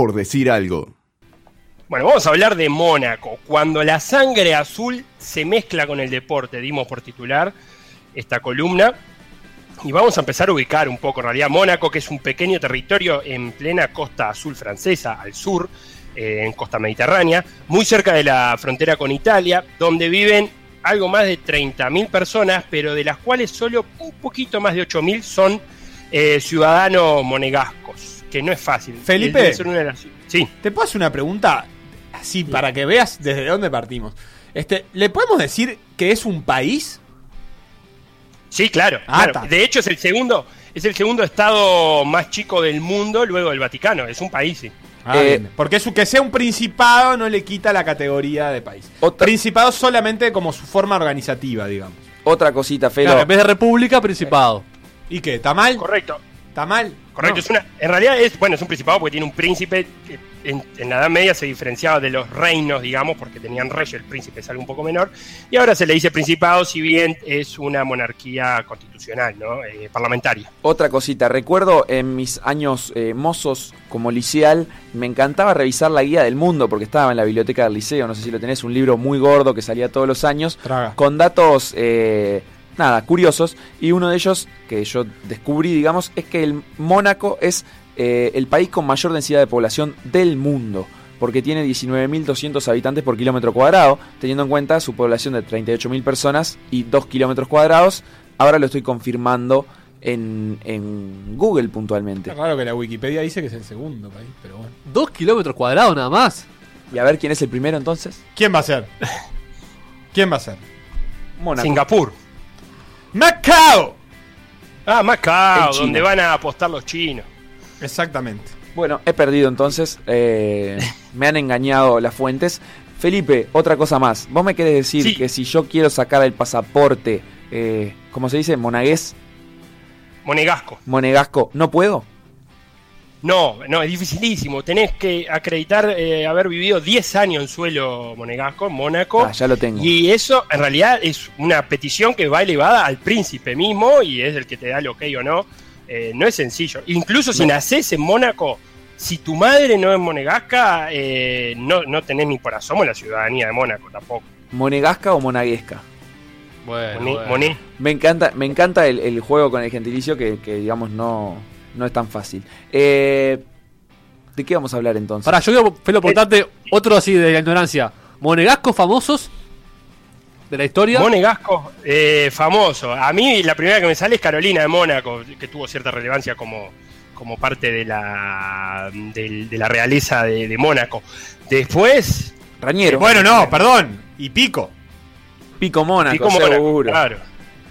por decir algo. Bueno, vamos a hablar de Mónaco. Cuando la sangre azul se mezcla con el deporte, dimos por titular esta columna. Y vamos a empezar a ubicar un poco, en realidad, Mónaco, que es un pequeño territorio en plena costa azul francesa, al sur, eh, en costa mediterránea, muy cerca de la frontera con Italia, donde viven algo más de 30.000 personas, pero de las cuales solo un poquito más de 8.000 son eh, ciudadanos monegascos, que no es fácil. Felipe, sí. ¿te puedo hacer una pregunta así para que veas desde dónde partimos? Este, ¿Le podemos decir que es un país? Sí, claro. Ah, claro. De hecho, es el segundo, es el segundo estado más chico del mundo luego del Vaticano. Es un país, sí. Ah, eh, porque eso que sea un principado no le quita la categoría de país. Principado solamente como su forma organizativa, digamos. Otra cosita, Felo. en vez de república, principado. ¿Y qué? ¿Está mal? Correcto. ¿Está mal? Correcto. Es una, en realidad es, bueno, es un principado porque tiene un príncipe en, la Edad Media se diferenciaba de los reinos, digamos, porque tenían rey, el príncipe es algo un poco menor, y ahora se le dice principado, si bien es una monarquía constitucional, ¿no? Eh, parlamentaria. Otra cosita, recuerdo en mis años eh, mozos como liceal, me encantaba revisar la guía del mundo, porque estaba en la biblioteca del liceo, no sé si lo tenés, un libro muy gordo que salía todos los años, con datos... Eh, nada, curiosos, y uno de ellos que yo descubrí, digamos, es que el Mónaco es eh, el país con mayor densidad de población del mundo, porque tiene 19.200 habitantes por kilómetro cuadrado, teniendo en cuenta su población de 38.000 personas y 2 kilómetros cuadrados. Ahora lo estoy confirmando en, Google puntualmente. Claro que la Wikipedia dice que es el segundo país, pero bueno. 2 kilómetros cuadrados nada más. Y a ver quién es el primero entonces. ¿Quién va a ser? ¿Quién va a ser? Singapur. Macao. Ah, Macao, donde van a apostar los chinos. Exactamente. Bueno, he perdido entonces. Eh, me han engañado las fuentes. Felipe, otra cosa más. ¿Vos me querés decir que si yo quiero sacar el pasaporte, eh, ¿cómo se dice? ¿Monagués? Monegasco. ¿Monegasco? ¿No puedo? No, no, es dificilísimo. Tenés que acreditar eh, haber vivido 10 años en suelo monegasco, en Mónaco. Ah, ya lo tengo. Y eso en realidad es una petición que va elevada al príncipe mismo y es el que te da el ok o no. Eh, no es sencillo. Incluso si naces en Mónaco, si tu madre no es monegasca, eh, no, no tenés ni por asomo la ciudadanía de Mónaco tampoco. ¿Monegasca o monaguesca? Bueno, Me encanta, me encanta el, juego con el gentilicio que, digamos, no, no es tan fácil. Eh, ¿De qué vamos a hablar entonces? Para, yo quiero, Felo, preguntarte otro así de la ignorancia. ¿Monegascos famosos de la historia. Monegasco, eh, famoso. A mí la primera que me sale es Carolina de Mónaco, que tuvo cierta relevancia como, como parte de la, de, la realeza de, Mónaco. Después... Rañero. bueno, no, perdón. Y Pico. Pico Mónaco, Pico seguro. claro.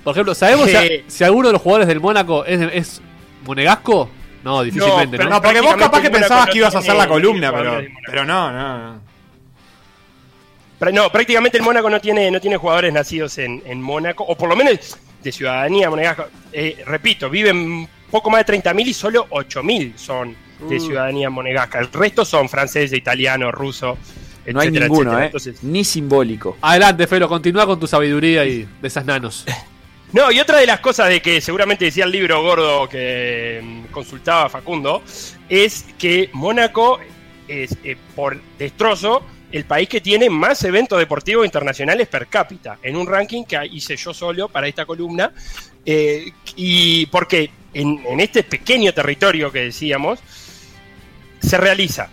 Por ejemplo, ¿sabemos si, alguno de los jugadores del Mónaco es, es monegasco? No, difícilmente. No, ¿no? porque vos capaz que pensabas que ibas a hacer la columna, pero, pero no, no. No, prácticamente el Mónaco no tiene, no tiene jugadores nacidos en, Mónaco, o por lo menos de ciudadanía monegasca. Eh, repito, viven poco más de 30.000 y solo 8.000 son de uh. ciudadanía monegasca. El resto son francés, italiano, ruso. No hay ninguno, ¿eh? Ni simbólico. Adelante, Felo, continúa con tu sabiduría y de esas nanos. No, y otra de las cosas de que seguramente decía el libro gordo que mm, consultaba Facundo, es que Mónaco es, eh, por destrozo, el país que tiene más eventos deportivos internacionales per cápita, en un ranking que hice yo solo para esta columna. Eh, y porque en, este pequeño territorio que decíamos, se realiza,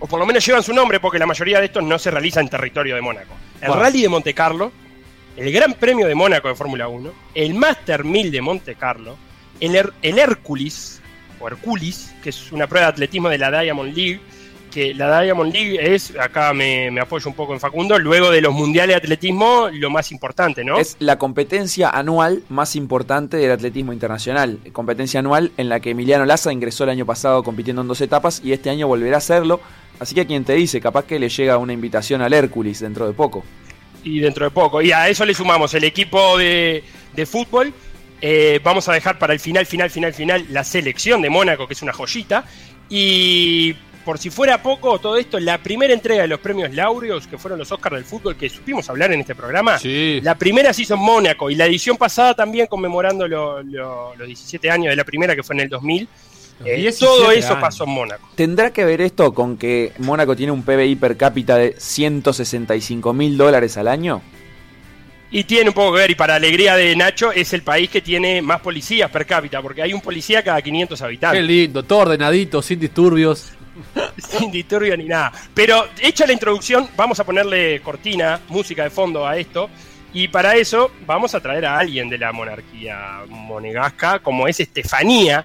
o por lo menos llevan su nombre, porque la mayoría de estos no se realiza en territorio de Mónaco. El Rally de Monte Carlo, el Gran Premio de Mónaco de Fórmula 1, el Master 1000 de Monte Carlo, el, el o Herculis, que es una prueba de atletismo de la Diamond League, que la Diamond League es, acá me, apoyo un poco en Facundo, luego de los mundiales de atletismo, lo más importante, ¿no? Es la competencia anual más importante del atletismo internacional. Competencia anual en la que Emiliano Laza ingresó el año pasado compitiendo en dos etapas y este año volverá a hacerlo. Así que quien te dice, capaz que le llega una invitación al Hércules dentro de poco. Y dentro de poco. Y a eso le sumamos el equipo de, fútbol. Eh, vamos a dejar para el final, final, final, final la selección de Mónaco, que es una joyita. Y por si fuera poco todo esto, la primera entrega de los premios Laureos, que fueron los Oscars del fútbol, que supimos hablar en este programa, la primera se hizo en Mónaco y la edición pasada también conmemorando los 17 años de la primera, que fue en el 2000, Eh, todo eso pasó en Mónaco. ¿Tendrá que ver esto con que Mónaco tiene un PBI per cápita de 165 mil dólares al año? Y tiene un poco que ver, y para alegría de Nacho, es el país que tiene más policías per cápita, porque hay un policía cada 500 habitantes. Qué lindo, todo ordenadito, sin disturbios. sin disturbios ni nada. Pero hecha la introducción, vamos a ponerle cortina, música de fondo a esto. Y para eso vamos a traer a alguien de la monarquía monegasca, como es Estefanía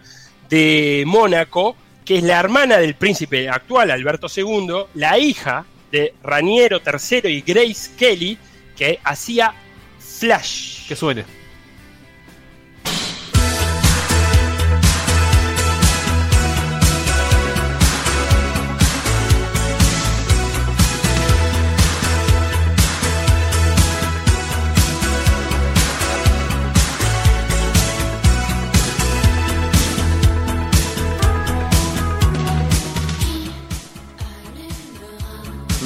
de Mónaco, que es la hermana del príncipe actual, Alberto II, la hija de Raniero III y Grace Kelly, que hacía Flash. Que suene.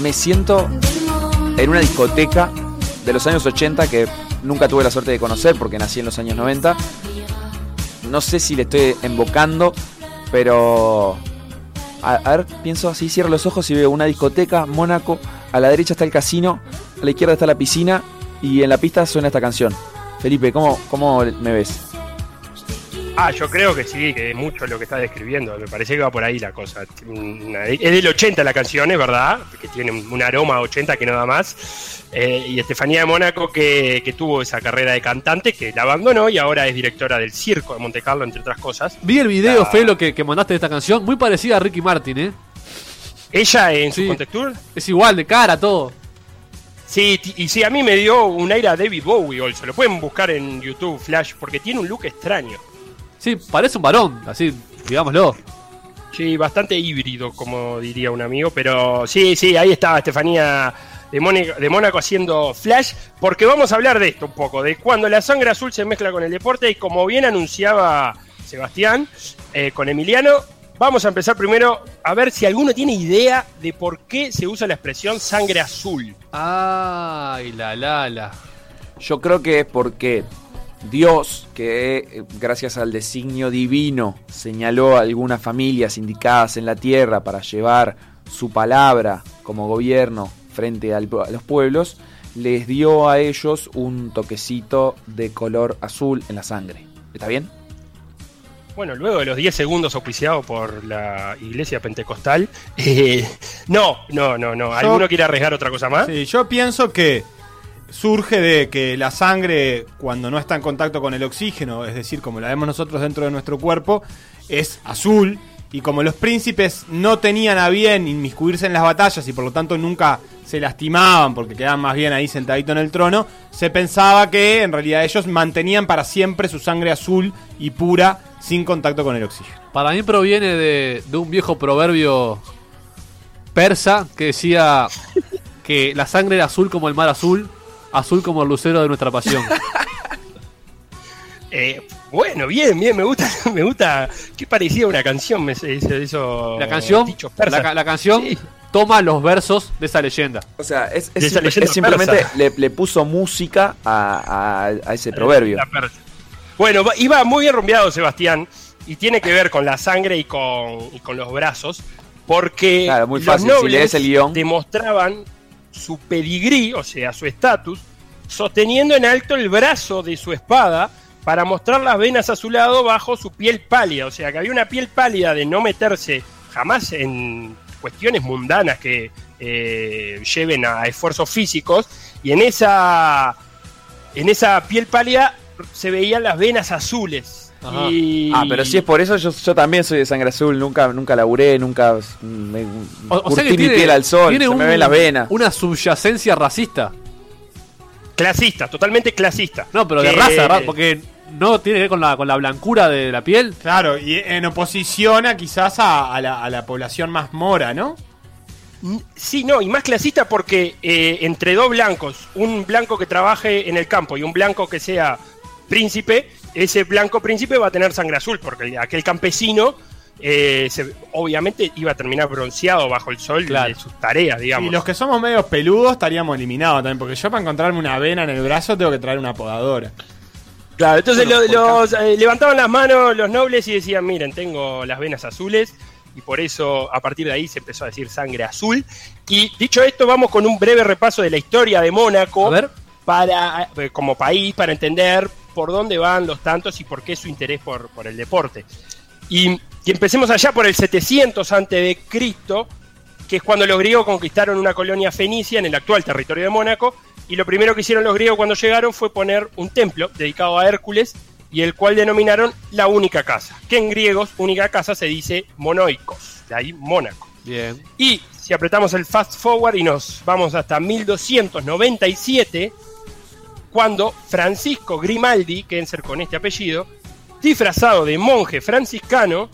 Me siento en una discoteca de los años 80 que nunca tuve la suerte de conocer porque nací en los años 90. No sé si le estoy invocando, pero... A, ver, pienso así, cierro los ojos y veo una discoteca, Mónaco, a la derecha está el casino, a la izquierda está la piscina y en la pista suena esta canción. Felipe, ¿cómo, cómo me ves? Ah, yo creo que sí, que mucho lo que estás describiendo. Me parece que va por ahí la cosa. Es del 80 la canción, es verdad, que tiene un aroma 80 que no da más. Eh, y Estefanía de Mónaco, que, tuvo esa carrera de cantante, que la abandonó y ahora es directora del circo de Monte Carlo, entre otras cosas. Vi el video, Felo, que, que mandaste de esta canción, muy parecida a Ricky Martin, ¿eh? ¿Ella en su contextura? Es igual, de cara, todo. Sí, y sí, a mí me dio un aire a David Bowie, se lo pueden buscar en YouTube, Flash, porque tiene un look extraño. Sí, parece un varón, así, digámoslo. Sí, bastante híbrido, como diría un amigo, pero sí, sí, ahí estaba Estefanía de, Mónaco, haciendo Flash, porque vamos a hablar de esto un poco, de cuando la sangre azul se mezcla con el deporte y como bien anunciaba Sebastián eh, con Emiliano, vamos a empezar primero a ver si alguno tiene idea de por qué se usa la expresión sangre azul. Ay, la la la. Yo creo que es porque Dios, que eh, gracias al designio divino señaló a algunas familias indicadas en la tierra para llevar su palabra como gobierno frente a los pueblos, les dio a ellos un toquecito de color azul en la sangre. ¿Está bien? Bueno, luego de los 10 segundos auspiciados por la iglesia pentecostal, eh, no, no, no, no. ¿Alguno quiere arriesgar otra cosa más? Sí, yo pienso que surge de que la sangre, cuando no está en contacto con el oxígeno, es decir, como la vemos nosotros dentro de nuestro cuerpo, es azul. Y como los príncipes no tenían a bien inmiscuirse en las batallas y por lo tanto nunca se lastimaban porque quedaban más bien ahí sentaditos en el trono, se pensaba que en realidad ellos mantenían para siempre su sangre azul y pura sin contacto con el oxígeno. Para mí proviene de, de un viejo proverbio persa que decía que la sangre era azul como el mar azul azul como el lucero de nuestra pasión. Eh, bueno, bien, bien, me gusta, me gusta. Qué parecía una canción, me, eso, La canción, la, canción toma los versos de esa leyenda. O sea, es, simplemente le, puso música a, ese proverbio. Bueno, iba muy bien rumbeado Sebastián y tiene que ver con la sangre y con, con los brazos, porque los nobles demostraban su pedigrí, o sea, su estatus, sosteniendo en alto el brazo de su espada para mostrar las venas a su lado bajo su piel pálida. O sea, que había una piel pálida de no meterse jamás en cuestiones mundanas que eh, lleven a esfuerzos físicos. Y en esa, en esa piel pálida se veían las venas azules. Ah, pero si es por eso, yo, yo también soy de sangre azul, nunca, nunca laburé, nunca me o, sea que mi piel al sol, se me ve las venas. Una subyacencia racista. Clasista, totalmente clasista. No, pero de raza, porque no tiene que ver con la, con la blancura de la piel. Claro, y en oposición a quizás a, la, población más mora, ¿no? Sí, no, y más clasista porque eh, entre dos blancos, un blanco que trabaje en el campo y un blanco que sea príncipe, ese blanco príncipe va a tener sangre azul, porque aquel campesino eh, obviamente iba a terminar bronceado bajo el sol de sus tareas, digamos. Y los que somos medios peludos estaríamos eliminados también, porque yo para encontrarme una vena en el brazo tengo que traer una podadora. Claro, entonces los, eh, levantaban las manos los nobles y decían, miren, tengo las venas azules, y por eso a partir de ahí se empezó a decir sangre azul. Y dicho esto, vamos con un breve repaso de la historia de Mónaco para eh, como país para entender por dónde van los tantos y por qué su interés por, por el deporte. Y, empecemos allá por el 700 a.C., que es cuando los griegos conquistaron una colonia fenicia en el actual territorio de Mónaco, y lo primero que hicieron los griegos cuando llegaron fue poner un templo dedicado a Hércules y el cual denominaron la única casa, que en griegos única casa se dice monoicos, de ahí Mónaco. Bien. Y si apretamos el fast forward y nos vamos hasta 1297, cuando Francisco Grimaldi, quédense con este apellido, disfrazado de monje franciscano,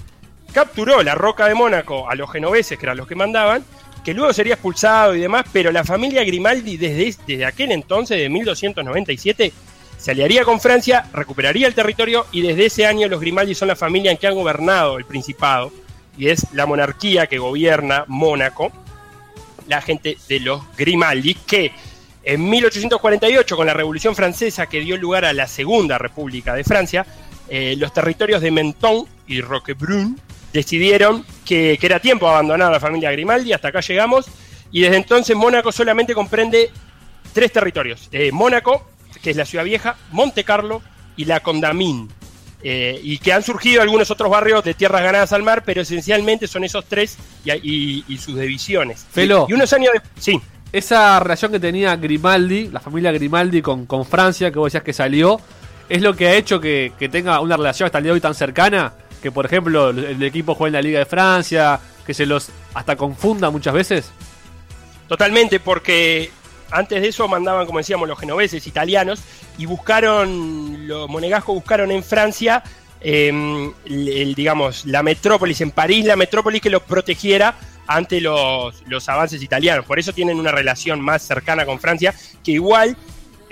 capturó la roca de Mónaco a los genoveses, que eran los que mandaban, que luego sería expulsado y demás, pero la familia Grimaldi desde, desde aquel entonces, de 1297, se aliaría con Francia, recuperaría el territorio y desde ese año los Grimaldi son la familia en que han gobernado el Principado y es la monarquía que gobierna Mónaco, la gente de los Grimaldi, que en 1848, con la Revolución Francesa que dio lugar a la Segunda República de Francia, eh, los territorios de Menton y Roquebrune decidieron que, era tiempo de abandonar a la familia Grimaldi, hasta acá llegamos, y desde entonces Mónaco solamente comprende tres territorios, eh, Mónaco, que es la ciudad vieja, Monte Carlo y la Condamine. Eh, y que han surgido algunos otros barrios de tierras ganadas al mar, pero esencialmente son esos tres y, sus divisiones. Felo, y, unos años de, Sí. Esa relación que tenía Grimaldi, la familia Grimaldi con, con Francia, que vos decías que salió, es lo que ha hecho que, tenga una relación hasta el día de hoy tan cercana, que por ejemplo el, equipo juega en la Liga de Francia, que se los hasta confunda muchas veces. Totalmente, porque antes de eso mandaban, como decíamos, los genoveses, italianos, y buscaron, los monegascos buscaron en Francia, em, digamos, la metrópolis, en París, la metrópolis que los protegiera ante los, los avances italianos. Por eso tienen una relación más cercana con Francia, que igual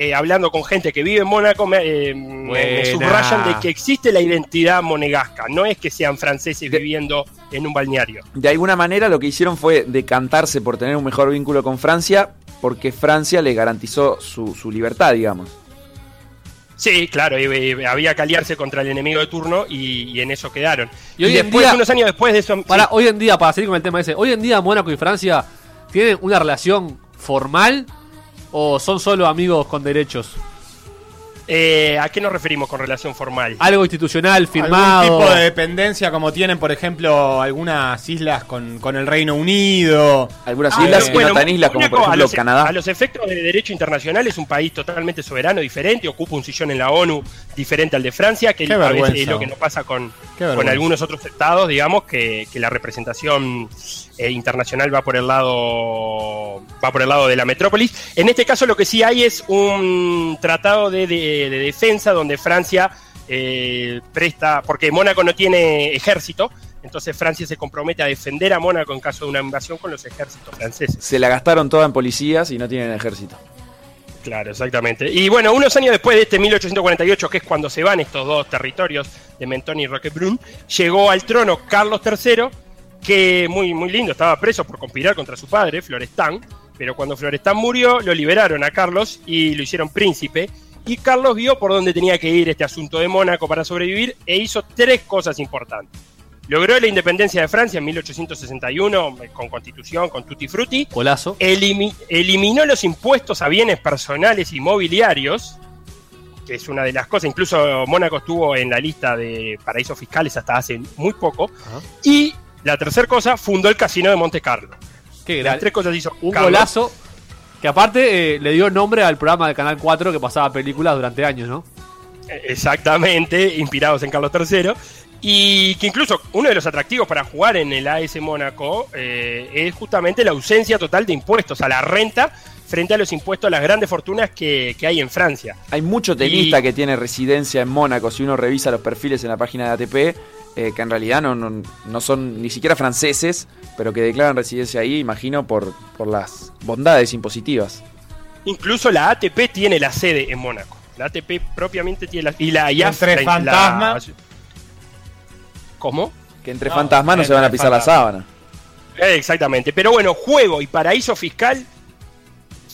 eh, hablando con gente que vive en Mónaco, me, eh, subrayan de que existe la identidad monegasca, no es que sean franceses viviendo en un balneario. De alguna manera lo que hicieron fue decantarse por tener un mejor vínculo con Francia, porque Francia le garantizó su, libertad, digamos. Sí, claro, había que aliarse contra el enemigo de turno y, en eso quedaron. Y, hoy después, día, unos años después de eso... Para, Hoy en día, para seguir con el tema ese, hoy en día Mónaco y Francia tienen una relación formal o son solo amigos con derechos? Eh, ¿A qué nos referimos con relación formal? Algo institucional, firmado. Algún tipo de dependencia como tienen, por ejemplo, algunas islas con, el Reino Unido. Algunas ah, islas no tan islas como por ejemplo e- Canadá. A los efectos de derecho internacional es un país totalmente soberano, diferente, ocupa un sillón en la ONU diferente al de Francia, que a veces es lo que nos pasa con, con algunos otros estados, digamos, que, la representación eh, internacional va por el lado va por el lado de la metrópolis. En este caso lo que sí hay es un tratado de de, defensa donde Francia eh, presta, porque Mónaco no tiene ejército, entonces Francia se compromete a defender a Mónaco en caso de una invasión con los ejércitos franceses. Se la gastaron toda en policías y no tienen ejército. Claro, exactamente. Y bueno, unos años después de este 1848, que es cuando se van estos dos territorios de Mentón y Roquebrune, llegó al trono Carlos III, que muy, muy lindo, estaba preso por conspirar contra su padre, Florestán, pero cuando Florestán murió, lo liberaron a Carlos y lo hicieron príncipe y Carlos vio por dónde tenía que ir este asunto de Mónaco para sobrevivir e hizo tres cosas importantes. Logró la independencia de Francia en 1861 eh, con constitución, con tutti frutti. Colazo. eliminó los impuestos a bienes personales y mobiliarios, que es una de las cosas. Incluso Mónaco estuvo en la lista de paraísos fiscales hasta hace muy poco. Y la tercera cosa, fundó el casino de Monte Carlo. Qué Las tres cosas hizo. Un golazo que aparte eh, le dio nombre al programa de Canal 4 que pasaba películas durante años, ¿no? Exactamente, inspirados en Carlos III. Y que incluso uno de los atractivos para jugar en el AS Mónaco eh, es justamente la ausencia total de impuestos a la renta frente a los impuestos a las grandes fortunas que, hay en Francia. Hay mucho tenista que tiene residencia en Mónaco. Si uno revisa los perfiles en la página de ATP, eh, que en realidad no, no, son ni siquiera franceses, pero que declaran residencia ahí, imagino, por, por las bondades impositivas. Incluso la ATP tiene la sede en Mónaco. La ATP propiamente tiene la... Y la IAF... Entre fantasmas... ¿Cómo? Que entre fantasmas no se van a pisar la sábana. exactamente. Pero bueno, juego y paraíso fiscal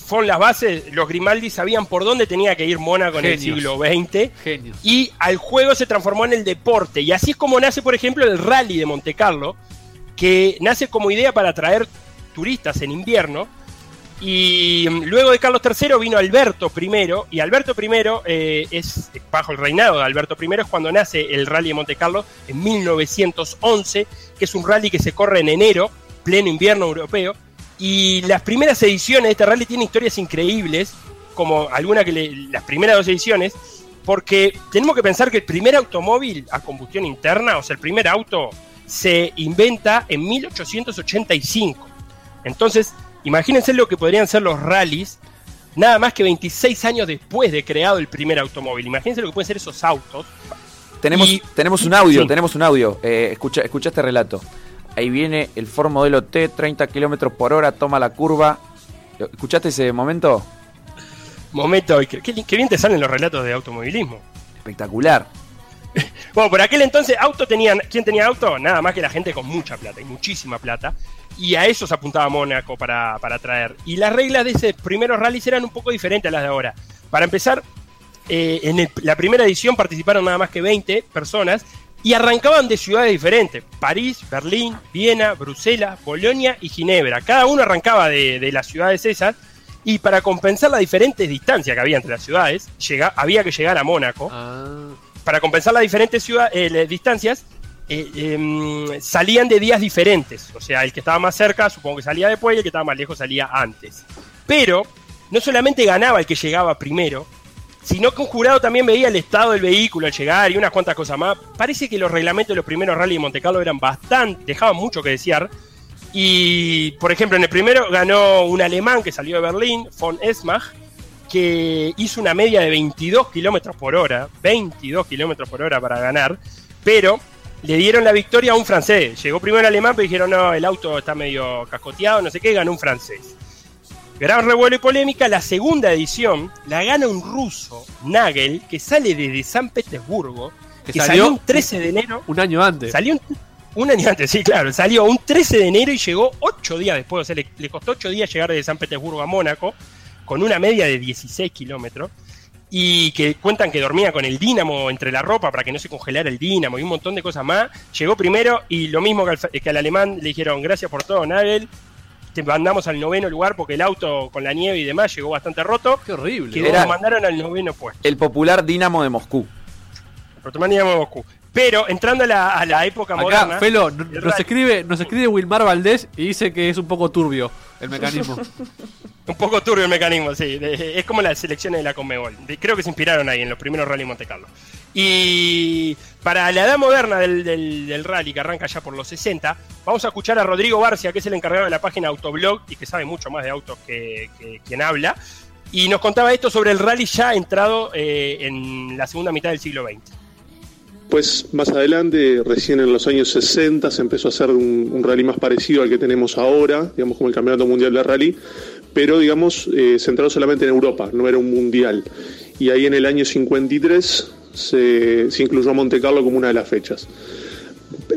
fueron las bases, los Grimaldi sabían por dónde tenía que ir Mónaco en el siglo XX. Y al juego se transformó en el deporte. Y así es como nace, por ejemplo, el rally de Monte Carlo, que nace como idea para atraer turistas en invierno. Y mm, luego de Carlos III vino Alberto I, y Alberto I eh, es, bajo el reinado de Alberto I, es cuando nace el Rally de Monte Carlo en 1911, que es un rally que se corre en enero, pleno invierno europeo, y las primeras ediciones de este rally tienen historias increíbles, como alguna que las primeras dos ediciones, porque tenemos que pensar que el primer automóvil a combustión interna, o sea, el primer auto, se inventa en 1885. Entonces, imagínense lo que podrían ser los rallies nada más que 26 años después de creado el primer automóvil. Imagínense lo que pueden ser esos autos. Tenemos, tenemos un audio, tenemos un audio. Eh, escucha, escucha este relato. Ahí viene el Ford modelo T, 30 kilómetros por hora, toma la curva. ¿Escuchaste ese momento? Momento, qué, qué bien te salen los relatos de automovilismo. Espectacular. bueno, por aquel entonces, auto tenían. ¿Quién tenía auto? Nada más que la gente con mucha plata y muchísima plata. Y a eso se apuntaba Mónaco para, para traer. Y las reglas de ese primeros rallies eran un poco diferentes a las de ahora. Para empezar, eh, en la primera edición participaron nada más que 20 personas y arrancaban de ciudades diferentes, París, Berlín, Viena, Bruselas, Bolonia y Ginebra. Cada uno arrancaba de, las ciudades esas y para compensar la diferentes distancias que había entre las ciudades, había que llegar a Mónaco. Ah. Para compensar las diferentes ciudades, eh, distancias, eh, em, salían de días diferentes. O sea, el que estaba más cerca, supongo que salía después, y el que estaba más lejos salía antes. Pero no solamente ganaba el que llegaba primero, sino que un jurado también veía el estado del vehículo al llegar y unas cuantas cosas más. Parece que los reglamentos de los primeros rally de Monte Carlo eran bastante, dejaban mucho que desear. Y, por ejemplo, en el primero ganó un alemán que salió de Berlín, von Esmach, que hizo una media de 22 kilómetros por hora, 22 kilómetros por hora para ganar, pero le dieron la victoria a un francés. Llegó primero el alemán, pero dijeron, no, el auto está medio cascoteado, no sé qué, ganó un francés. Gran revuelo y polémica, la segunda edición la gana un ruso, Nagel, que sale desde San Petersburgo, que, salió, un 13 de enero. Un año antes. Salió un, año antes, sí, claro. Salió un 13 de enero y llegó 8 días después. O sea, le, costó 8 días llegar desde San Petersburgo a Mónaco, con una media de 16 kilómetros. Y que cuentan que dormía con el dínamo entre la ropa para que no se congelara el dínamo y un montón de cosas más. Llegó primero y lo mismo que al, que al alemán le dijeron gracias por todo, Nagel mandamos al noveno lugar porque el auto con la nieve y demás llegó bastante roto. Qué horrible. Que Era mandaron al noveno puesto. El popular Dinamo de Moscú. El popular Dinamo de Moscú. Pero entrando a la, época Acá, moderna. Felo, nos escribe, nos escribe Wilmar Valdés y dice que es un poco turbio el mecanismo. un poco turbio el mecanismo, sí. es como las selecciones de la Conmebol. Creo que se inspiraron ahí en los primeros Rally Monte Carlo. Y para la edad moderna del, rally, que arranca ya por los 60, vamos a escuchar a Rodrigo Barcia, que es el encargado de la página Autoblog y que sabe mucho más de autos que, quien habla. Y nos contaba esto sobre el rally ya entrado eh, en la segunda mitad del siglo XX. Pues más adelante, recién en los años 60, se empezó a hacer un, rally más parecido al que tenemos ahora, digamos como el Campeonato Mundial de Rally, pero digamos eh, centrado solamente en Europa, no era un mundial. Y ahí en el año 53 se, incluyó a Monte Carlo como una de las fechas.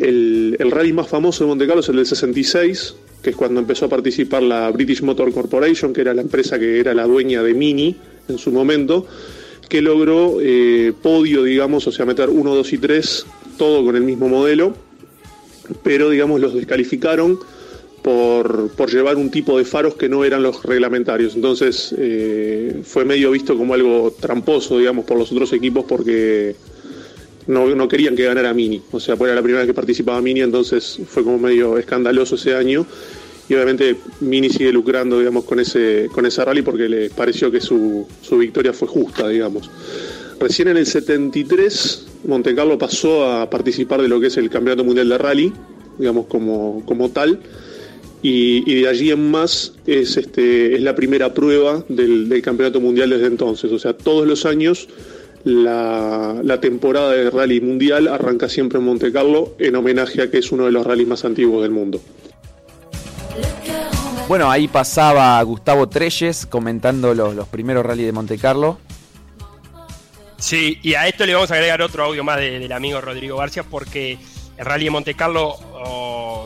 El, rally más famoso de Monte Carlo es el del 66, que es cuando empezó a participar la British Motor Corporation, que era la empresa que era la dueña de Mini en su momento que logró eh, podio, digamos, o sea, meter 1, 2 y 3, todo con el mismo modelo, pero, digamos, los descalificaron por, llevar un tipo de faros que no eran los reglamentarios. Entonces, eh, fue medio visto como algo tramposo, digamos, por los otros equipos porque no, querían que ganara Mini. O sea, pues era la primera vez que participaba Mini, entonces fue como medio escandaloso ese año y obviamente Mini sigue lucrando digamos con ese con esa rally porque le pareció que su, victoria fue justa digamos recién en el 73 Montecarlo pasó a participar de lo que es el campeonato mundial de rally digamos como, como tal y, de allí en más es este es la primera prueba del, campeonato mundial desde entonces o sea todos los años la, la, temporada de rally mundial arranca siempre en Montecarlo en homenaje a que es uno de los rallies más antiguos del mundo. Bueno, ahí pasaba Gustavo Treyes comentando los, primeros rally de Monte Carlo. Sí, y a esto le vamos a agregar otro audio más del amigo Rodrigo García porque el rally Monte Carlo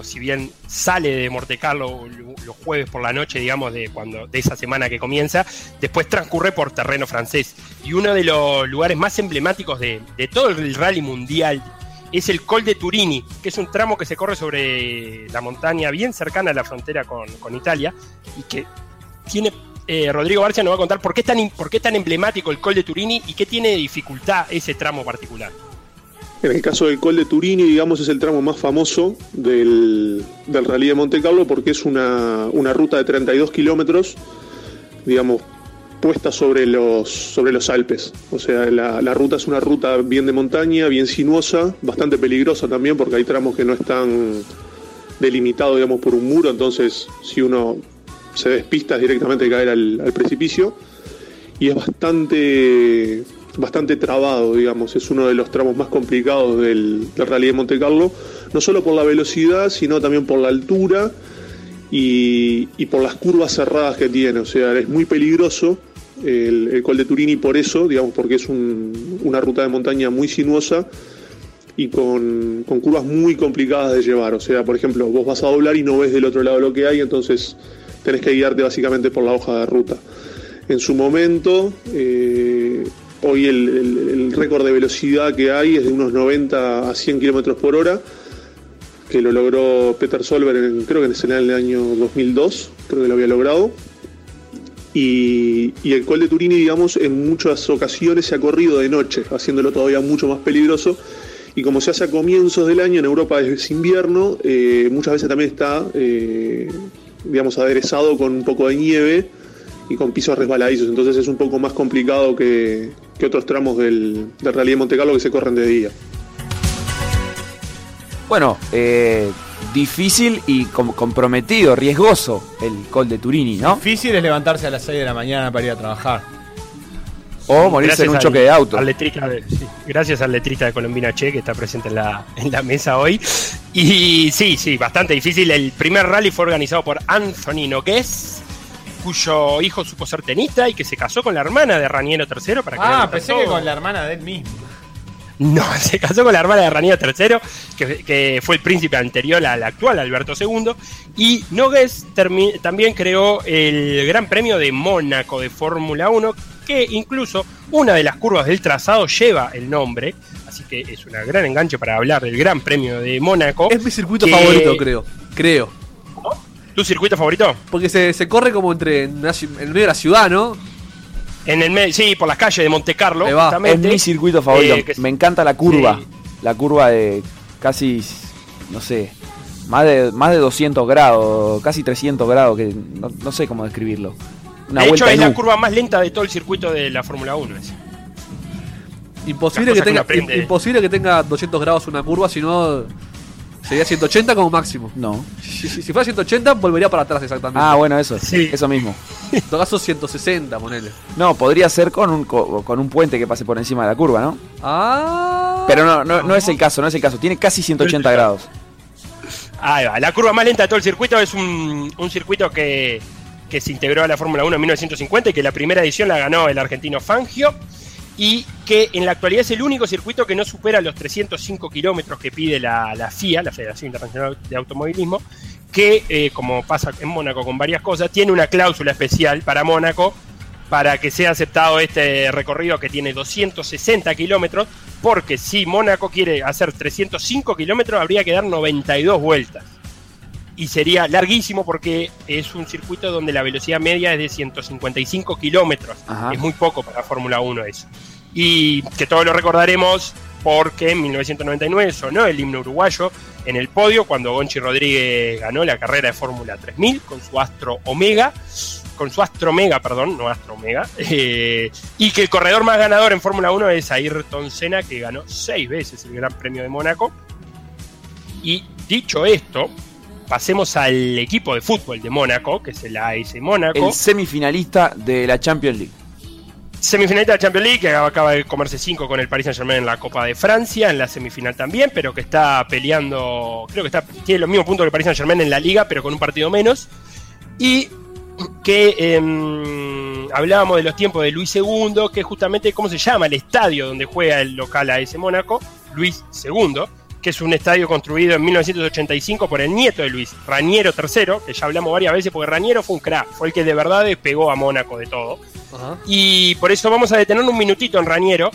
si bien sale de Monte Carlo los jueves por la noche, digamos, de, cuando, de esa semana que comienza, después transcurre por terreno francés. Y uno de los lugares más emblemáticos de, todo el rally mundial es el Col de Turini, que es un tramo que se corre sobre la montaña bien cercana a la frontera con, Italia y que tiene eh, Rodrigo Barcia nos va a contar por qué, tan, por qué es tan emblemático el Col de Turini y qué tiene de dificultad ese tramo particular. En el caso del Col de Turini, digamos, es el tramo más famoso del, del Rally de Monte Carlo porque es una, ruta de 32 kilómetros, digamos, puesta sobre los, sobre los Alpes. O sea, la, la, ruta es una ruta bien de montaña, bien sinuosa, bastante peligrosa también porque hay tramos que no están delimitados, digamos, por un muro, entonces si uno se despista directamente de caer al precipicio. Y es bastante bastante trabado, digamos, es uno de los tramos más complicados del, Rally de Monte Carlo, no solo por la velocidad, sino también por la altura y, por las curvas cerradas que tiene, o sea, es muy peligroso el, Col de Turini por eso, digamos, porque es una ruta de montaña muy sinuosa y con, con, curvas muy complicadas de llevar, o sea, por ejemplo, vos vas a doblar y no ves del otro lado lo que hay, entonces tenés que guiarte básicamente por la hoja de ruta. En su momento, eh, Hoy el, récord de velocidad que hay es de unos 90 a 100 kilómetros por hora, que lo logró Peter Solver, en, creo que en el año 2002, creo que lo había logrado. Y, el Col de Turini, digamos, en muchas ocasiones se ha corrido de noche, haciéndolo todavía mucho más peligroso. Y como se hace a comienzos del año, en Europa es invierno, eh, muchas veces también está, eh, digamos, aderezado con un poco de nieve y con pisos resbaladizos. Entonces es un poco más complicado que, que otros tramos del, del Rally de Monte Carlo que se corren de día. Bueno, eh, difícil y comprometido, riesgoso el Col de Turini, ¿no? Difícil es levantarse a las 6 de la mañana para ir a trabajar. O morirse en un choque de auto. gracias al letrista de Colombina Che que está presente en la, en la mesa hoy. Y sí, sí, bastante difícil. El primer rally fue organizado por Anthony Nogués cuyo hijo supo ser tenista y que se casó con la hermana de Raniero III. Para que ah, pensé que con la hermana de él mismo. No, se casó con la hermana de Raniero III, que, fue el príncipe anterior al actual, Alberto II. Y Nogues también creó el Gran Premio de Mónaco de Fórmula 1, que incluso una de las curvas del trazado lleva el nombre. Así que es una gran enganche para hablar del Gran Premio de Mónaco. Es mi circuito favorito, creo. Creo. ¿Tu circuito favorito? Porque se, corre como entre en, el medio de la ciudad, ¿no? En el medio, sí, por las calles de Monte Carlo. Es mi circuito favorito. Eh, Me encanta la curva. La curva de casi, no sé, más de, más de 200 grados, casi 300 grados, que no, sé cómo describirlo. de hecho, es la curva más lenta de todo el circuito de la Fórmula 1. Imposible que, tenga, imposible que tenga 200 grados una curva, si no Sería 180 como máximo. No. Si, fuera 180, volvería para atrás exactamente. Ah, bueno, eso. Sí. Eso mismo. En todo caso, 160, ponele. No, podría ser con un, con un puente que pase por encima de la curva, ¿no? Ah. Pero no, no, no es el caso, no es el caso. Tiene casi 180 grados. Ahí va. La curva más lenta de todo el circuito es un, un circuito que, que se integró a la Fórmula 1 en 1950 y que la primera edición la ganó el argentino Fangio y que en la actualidad es el único circuito que no supera los 305 kilómetros que pide la, FIA, la Federación Internacional de Automovilismo, que, eh, como pasa en Mónaco con varias cosas, tiene una cláusula especial para Mónaco para que sea aceptado este recorrido que tiene 260 kilómetros, porque si Mónaco quiere hacer 305 kilómetros, habría que dar 92 vueltas. Y sería larguísimo porque es un circuito donde la velocidad media es de 155 kilómetros. Es muy poco para Fórmula 1 eso y que todos lo recordaremos porque en 1999 sonó el himno uruguayo en el podio cuando Gonchi Rodríguez ganó la carrera de Fórmula 3000 con su Astro Omega, con su Astro Omega, perdón, no Astro Omega, eh, y que el corredor más ganador en Fórmula 1 es Ayrton Senna, que ganó seis veces el Gran Premio de Mónaco. Y dicho esto, pasemos al equipo de fútbol de Mónaco, que es el AS Mónaco. El semifinalista de la Champions League semifinalista de la Champions League, que acaba de comerse 5 con el Paris Saint Germain en la Copa de Francia, en la semifinal también, pero que está peleando, creo que está, tiene los mismos puntos que el Paris Saint Germain en la liga, pero con un partido menos. Y que em, hablábamos de los tiempos de Luis II, que justamente, ¿cómo se llama? El estadio donde juega el local a ese Mónaco, Luis II, que es un estadio construido en 1985 por el nieto de Luis, Rañero III, que ya hablamos varias veces, porque Rañero fue un crack, fue el que de verdad despegó a Mónaco de todo. Y por eso vamos a detener un minutito en Rañero,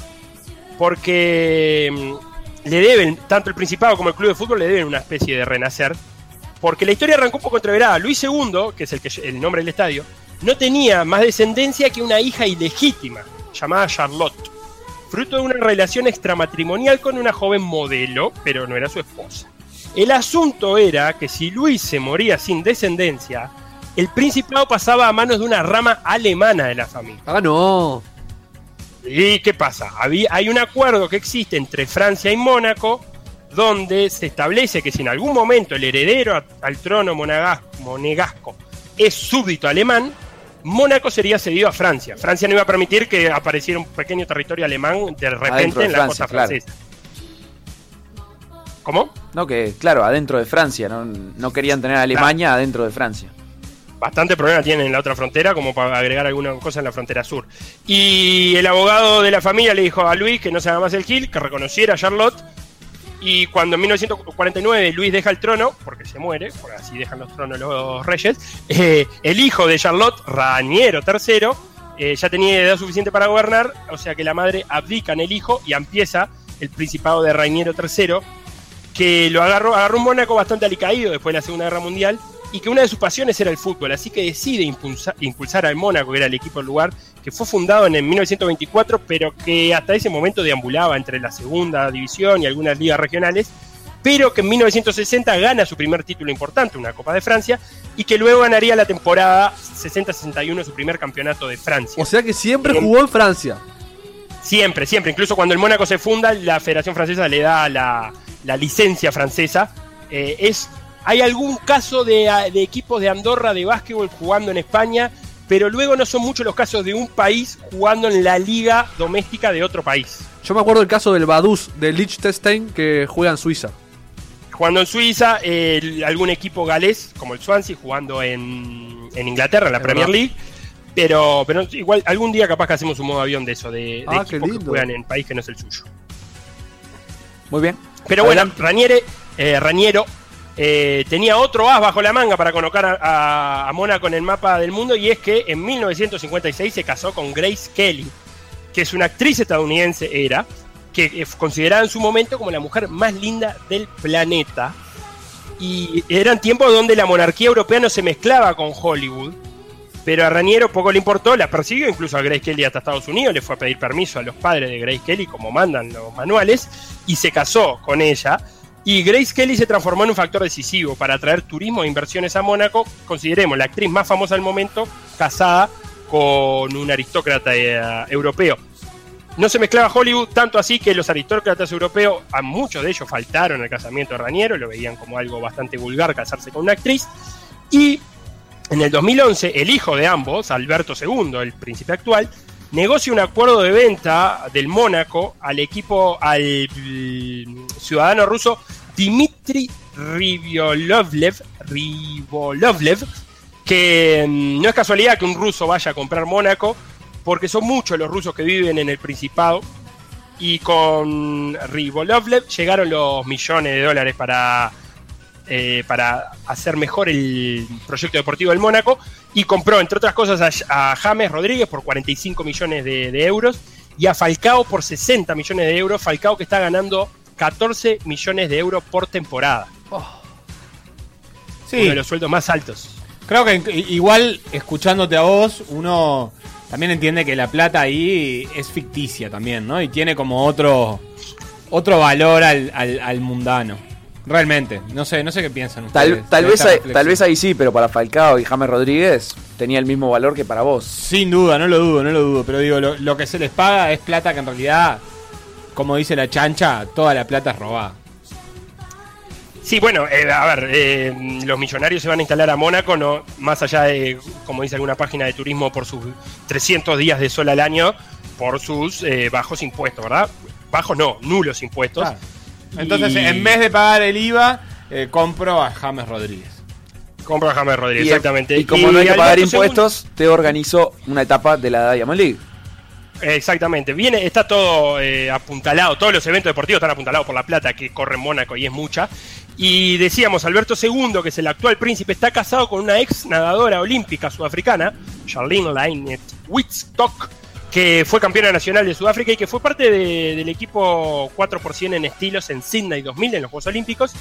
porque mm, le deben, tanto el Principado como el Club de Fútbol le deben una especie de renacer, porque la historia arrancó un poco entreverada. Luis II, que es el, que, el nombre del estadio, no tenía más descendencia que una hija ilegítima, llamada Charlotte fruto de una relación extramatrimonial con una joven modelo, pero no era su esposa. El asunto era que si Luis se moría sin descendencia, el principado pasaba a manos de una rama alemana de la familia. Ah, no. ¿Y qué pasa? hay un acuerdo que existe entre Francia y Mónaco donde se establece que si en algún momento el heredero al trono monegasco es súbdito alemán, Mónaco sería cedido a Francia. Francia no iba a permitir que apareciera un pequeño territorio alemán de repente en la costa francesa. ¿Cómo? No, que claro, adentro de Francia. No, querían tener a Alemania adentro de Francia. Bastante problema tienen en la otra frontera, como para agregar alguna cosa en la frontera sur. Y el abogado de la familia le dijo a Luis que no se haga más el kill, que reconociera a Charlotte y cuando en 1949 Luis deja el trono, porque se muere, porque así dejan los tronos los reyes, eh, el hijo de Charlotte, Raniero III, eh, ya tenía edad suficiente para gobernar, o sea que la madre abdica en el hijo y empieza el principado de Rainiero III, que lo agarró, agarró un Mónaco bastante alicaído después de la Segunda Guerra Mundial y que una de sus pasiones era el fútbol, así que decide impulsar, impulsar al Mónaco, que era el equipo del lugar, que fue fundado en el 1924, pero que hasta ese momento deambulaba entre la segunda división y algunas ligas regionales, pero que en 1960 gana su primer título importante, una Copa de Francia, y que luego ganaría la temporada 60-61 su primer campeonato de Francia. O sea que siempre jugó en Francia. Siempre, siempre. Incluso cuando el Mónaco se funda, la Federación Francesa le da la, licencia francesa. Eh, es hay algún caso de, equipos de Andorra de básquetbol jugando en España, pero luego no son muchos los casos de un país jugando en la liga doméstica de otro país. Yo me acuerdo del caso del Badus de Liechtenstein que juega en Suiza. Jugando en Suiza, algún equipo galés como el Swansea jugando en, Inglaterra, en la Premier League. Pero, pero igual algún día capaz que hacemos un modo avión de eso, de, ah, equipos que juegan en país que no es el suyo. Muy bien. Pero bueno, Raniere, eh, Raniero eh, tenía otro as bajo la manga para colocar a, Mónaco en el mapa del mundo y es que en 1956 se casó con Grace Kelly, que es una actriz estadounidense, era, que es considerada en su momento como la mujer más linda del planeta. Y eran tiempos donde la monarquía europea no se mezclaba con Hollywood. Pero a Raniero poco le importó, la persiguió incluso a Grace Kelly hasta Estados Unidos, le fue a pedir permiso a los padres de Grace Kelly, como mandan los manuales, y se casó con ella. Y Grace Kelly se transformó en un factor decisivo para atraer turismo e inversiones a Mónaco. Consideremos la actriz más famosa del momento, casada con un aristócrata eh, europeo. No se mezclaba Hollywood tanto así que los aristócratas europeos, a muchos de ellos faltaron al casamiento de Raniero, lo veían como algo bastante vulgar casarse con una actriz. Y en el 2011, el hijo de ambos, Alberto II, el príncipe actual, negocia un acuerdo de venta del Mónaco al equipo, al ciudadano ruso Dmitry Rivolovlev, Rivolovlev que mm, no es casualidad que un ruso vaya a comprar Mónaco, porque son muchos los rusos que viven en el Principado. Y con Rivolovlev llegaron los millones de dólares para, eh, para hacer mejor el proyecto deportivo del Mónaco. Y compró, entre otras cosas, a, James Rodríguez por 45 millones de, euros y a Falcao por 60 millones de euros. Falcao que está ganando 14 millones de euros por temporada. Oh. Sí. Uno de los sueldos más altos. Creo que igual, escuchándote a vos, uno también entiende que la plata ahí es ficticia también, ¿no? Y tiene como otro, otro valor al, al, mundano. Realmente, no sé, no sé qué piensan ustedes. Tal, vez, tal vez ahí sí, pero para Falcao y James Rodríguez tenía el mismo valor que para vos. Sin duda, no lo dudo, no lo dudo. Pero digo, lo, lo que se les paga es plata que en realidad como dice la chancha, toda la plata es robada. Sí, bueno, eh, a ver, eh, los millonarios se van a instalar a Mónaco, no más allá de, como dice alguna página de turismo, por sus 300 días de sol al año, por sus eh, bajos impuestos, ¿verdad? Bajos no, nulos impuestos. Entonces, en vez de pagar el IVA, compro a James Rodríguez. Compro a James Rodríguez, exactamente. Y como no hay que pagar impuestos, te organizo una etapa de la Diamond League. Exactamente, viene, está todo eh, apuntalado, todos los eventos deportivos están apuntalados por la plata que corre en Mónaco y es mucha. Y decíamos, Alberto II, que es el actual príncipe, está casado con una ex nadadora olímpica sudafricana, Charlene Lynette Wittstock, que fue campeona nacional de Sudáfrica y que fue parte del equipo 4 en estilos en Sydney 2000 en los Juegos Olímpicos.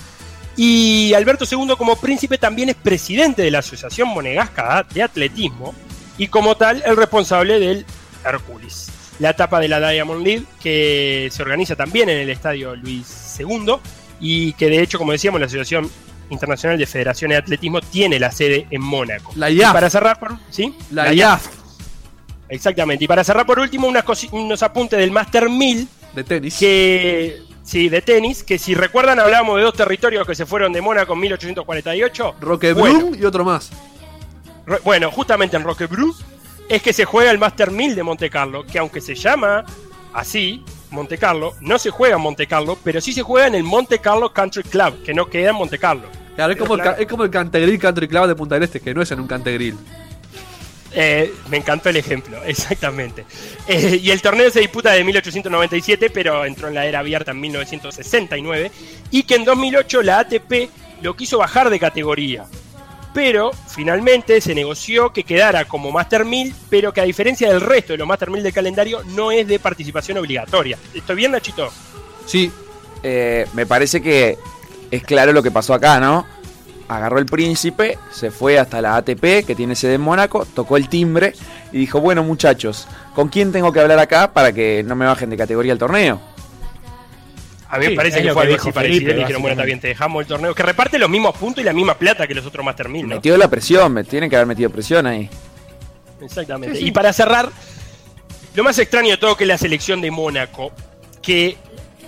Y Alberto II como príncipe también es presidente de la Asociación Monegasca de Atletismo y como tal el responsable del Hércules. La etapa de la Diamond League que se organiza también en el estadio Luis II y que de hecho, como decíamos, la Asociación Internacional de Federaciones de Atletismo tiene la sede en Mónaco. La IAF. para cerrar, ¿sí? La, IAF. Exactamente. Y para cerrar por último, unos apuntes del Master 1000. De tenis. Que, sí, de tenis. Que si recuerdan, hablábamos de dos territorios que se fueron de Mónaco en 1848. Roquebrune y otro más. bueno, justamente en Roquebrune es que se juega el Master 1000 de Monte Carlo. Que aunque se llama así, Monte Carlo, no se juega en Monte Carlo, pero sí se juega en el Monte Carlo Country Club, que no queda en Monte Carlo. Claro, es como, el, es como el Cantegril Country Club de Punta del Este, que no es en un Cantegril. Eh, me encantó el ejemplo, exactamente. Eh, y el torneo se disputa de 1897, pero entró en la era abierta en 1969, y que en 2008 la ATP lo quiso bajar de categoría. Pero finalmente se negoció que quedara como Master 1000, pero que a diferencia del resto de los Master 1000 del calendario, no es de participación obligatoria. ¿Estoy bien, Nachito? Sí. Eh, me parece que es claro lo que pasó acá, ¿no? Agarró el príncipe, se fue hasta la ATP, que tiene sede en Mónaco, tocó el timbre y dijo, bueno muchachos, ¿con quién tengo que hablar acá para que no me bajen de categoría el torneo? A mí me parece que fue algo así parecido. Le dijeron, bueno, está bien, te dejamos el torneo. Que reparte los mismos puntos y la misma plata que los otros Master 1000, Metió la presión, me tienen que haber metido presión ahí. Exactamente. Y para cerrar, lo más extraño de todo que es la selección de Mónaco, que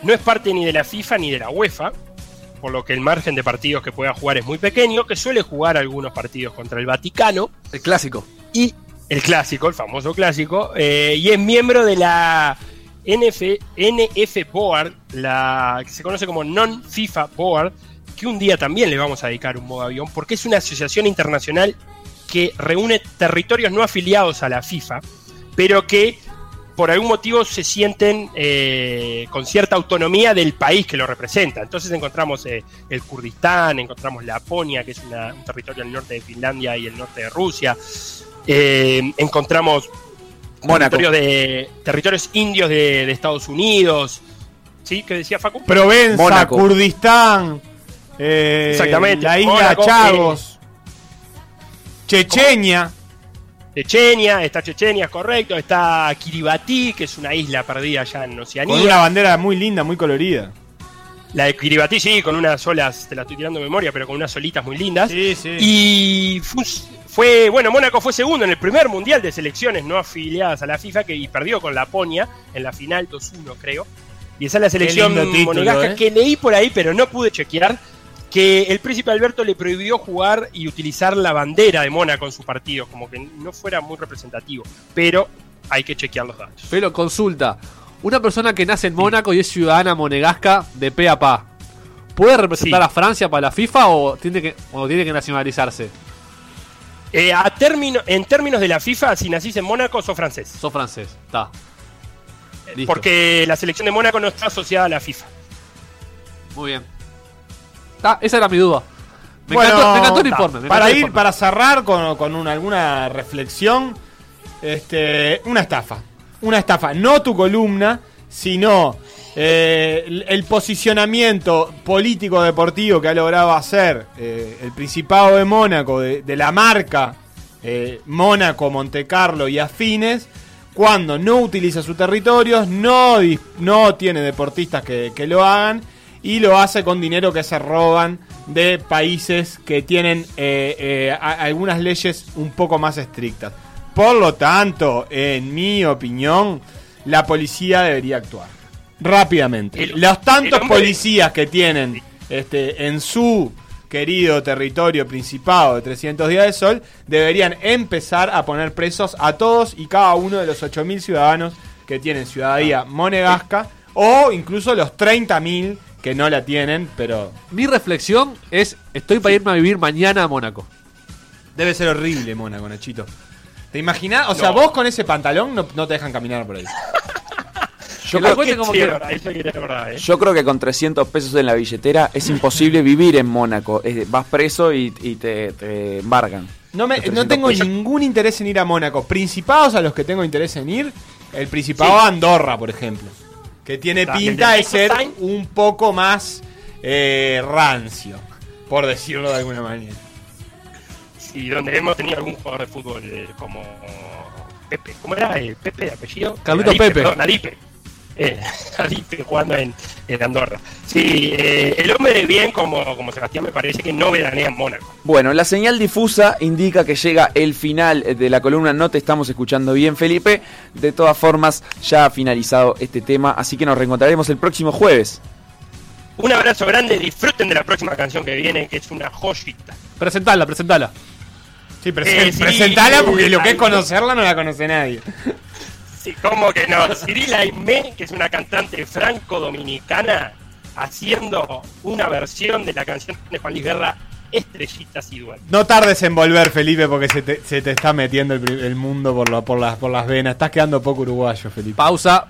no es parte ni de la FIFA ni de la UEFA, por lo que el margen de partidos que pueda jugar es muy pequeño, que suele jugar algunos partidos contra el Vaticano. El clásico. Y el clásico, el famoso clásico, eh, y es miembro de la NF, NF Board, la que se conoce como Non-FIFA Board, que un día también le vamos a dedicar un modo avión, porque es una asociación internacional que reúne territorios no afiliados a la FIFA, pero que por algún motivo se sienten eh, con cierta autonomía del país que lo representa. Entonces encontramos eh, el Kurdistán, encontramos Laponia, que es un territorio al norte de Finlandia y el norte de Rusia. Eh, encontramos territorios, de, territorios indios de, Estados Unidos. ¿Sí? ¿Qué decía Facu? Provenza, Kurdistán. Exactamente. La isla Chagos. Chechenia. Chechenia, está Chechenia, es correcto, está Kiribati, que es una isla perdida allá en Oceanía. Con una bandera muy linda, muy colorida. La de Kiribati, sí, con unas olas, te la estoy tirando de memoria, pero con unas solitas muy lindas. Sí, sí. Y fue, bueno, Mónaco fue segundo en el primer mundial de selecciones no afiliadas a la FIFA que, y perdió con Laponia en la final 2-1, creo. Y esa es la selección monegasca ¿eh? que leí por ahí, pero no pude chequear que el príncipe Alberto le prohibió jugar y utilizar la bandera de Mónaco en su partido, como que no fuera muy representativo, pero hay que chequear los datos. Pero consulta, una persona que nace en Mónaco y es ciudadana monegasca de pe a pa, ¿puede representar a Francia para la FIFA o tiene que, o tiene que nacionalizarse? Eh, a término, en términos de la FIFA, si nacís en Mónaco, sos francés. Sos francés, está. Porque la selección de Mónaco no está asociada a la FIFA. Muy bien. Ah, esa era mi duda. Me, encantó, el informe. para ir, para cerrar con, alguna reflexión, este, una estafa. Una estafa. No tu columna, sino eh, el, posicionamiento político deportivo que ha logrado hacer eh, el Principado de Mónaco, de, la marca eh, Mónaco, Montecarlo y afines, cuando no utiliza sus territorios, no, no tiene deportistas que, que lo hagan y lo hace con dinero que se roban de países que tienen eh, eh, algunas leyes un poco más estrictas. Por lo tanto, en mi opinión, la policía debería actuar rápidamente. Los tantos policías que tienen este, en su querido territorio principado de 300 días de sol deberían empezar a poner presos a todos y cada uno de los 8.000 ciudadanos que tienen ciudadanía monegasca o incluso los 30.000 que no la tienen, pero... Mi reflexión es, estoy para irme a vivir mañana a Mónaco. Debe ser horrible Mónaco, Nachito. ¿Te imaginas? O sea, vos con ese pantalón no, te dejan caminar por ahí. Yo creo, como que verdad, ¿eh? yo creo que con 300 pesos en la billetera es imposible vivir en Mónaco. Es- vas preso y, y te, te embargan. No, me, no 300 tengo pesos. ningún interés en ir a Mónaco. Principados a los que tengo interés en ir, el Principado Sí. Andorra, por ejemplo. Que tiene pinta de ser un poco más eh, rancio, por decirlo de alguna manera. Sí, donde hemos tenido algún jugador de fútbol eh, como Pepe. ¿Cómo era? Eh, Pepe de apellido. Carlito Pepe. Perdón, Nadipe. Eh, jugando en, en Andorra. Sí, eh, el hombre de bien como, como Sebastián me parece que no veranea en Mónaco. Bueno, la señal difusa indica que llega el final de la columna. No te estamos escuchando bien, Felipe. De todas formas, ya ha finalizado este tema, así que nos reencontraremos el próximo jueves. Un abrazo grande, disfruten de la próxima canción que viene, que es una joyita. Presentala, presentala. Sí, presen- Eh, sí, presentala porque lo que es conocerla no la conoce nadie. Sí, ¿cómo que no? Cyril Aimé, que es una cantante franco-dominicana, haciendo una versión de la canción de Juan Luis Guerra, Estrellitas y Duende. No tardes en volver, Felipe, porque se te, se te está metiendo el, mundo por, la- por, las, por las venas. Estás quedando poco uruguayo, Felipe. Pausa.